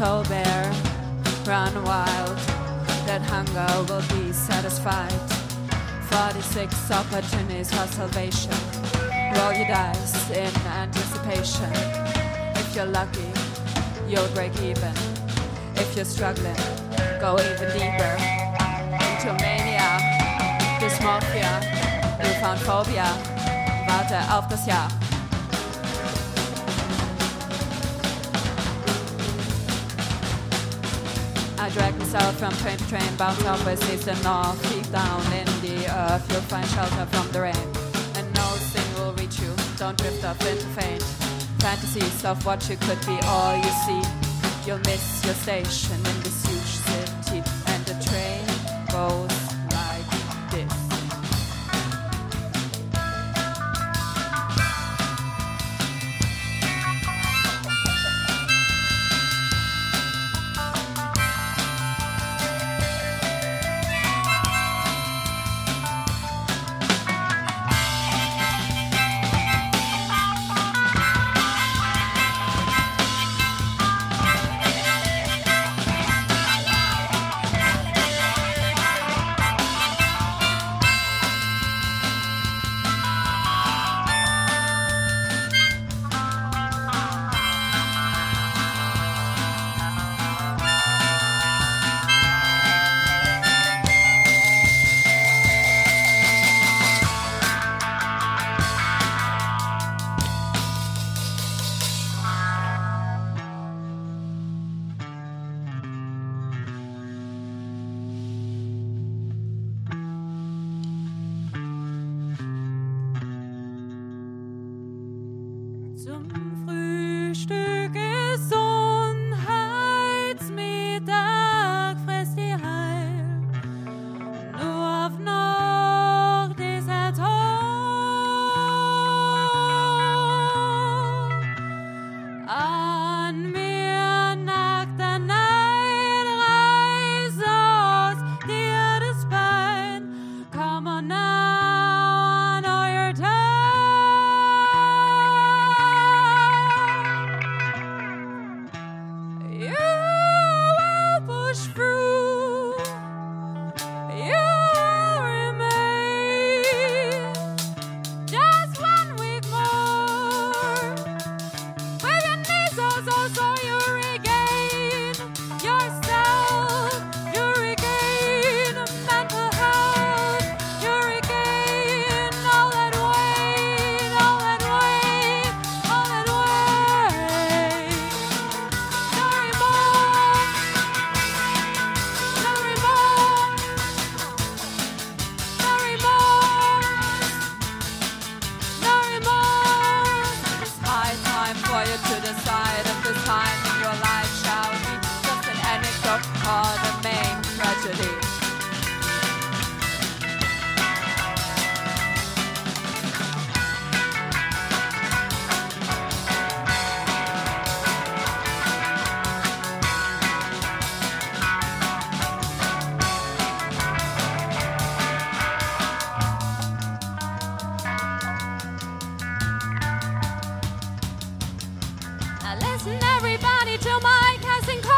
run wild, that hunger will be satisfied. 46 opportunities for salvation. Roll your dice in anticipation. If you're lucky, you'll break even. If you're struggling, go even deeper into mania, dysmorphia, newfound phobia. Warte auf das Jahr. I drag myself from train to train, bounce off east and north. Deep down in the earth, you'll find shelter from the rain. And no sin will reach you, don't drift off into faint. Fantasies of what you could be, all you see. You'll miss your station in this huge city, and the train goes and everybody till my casting call.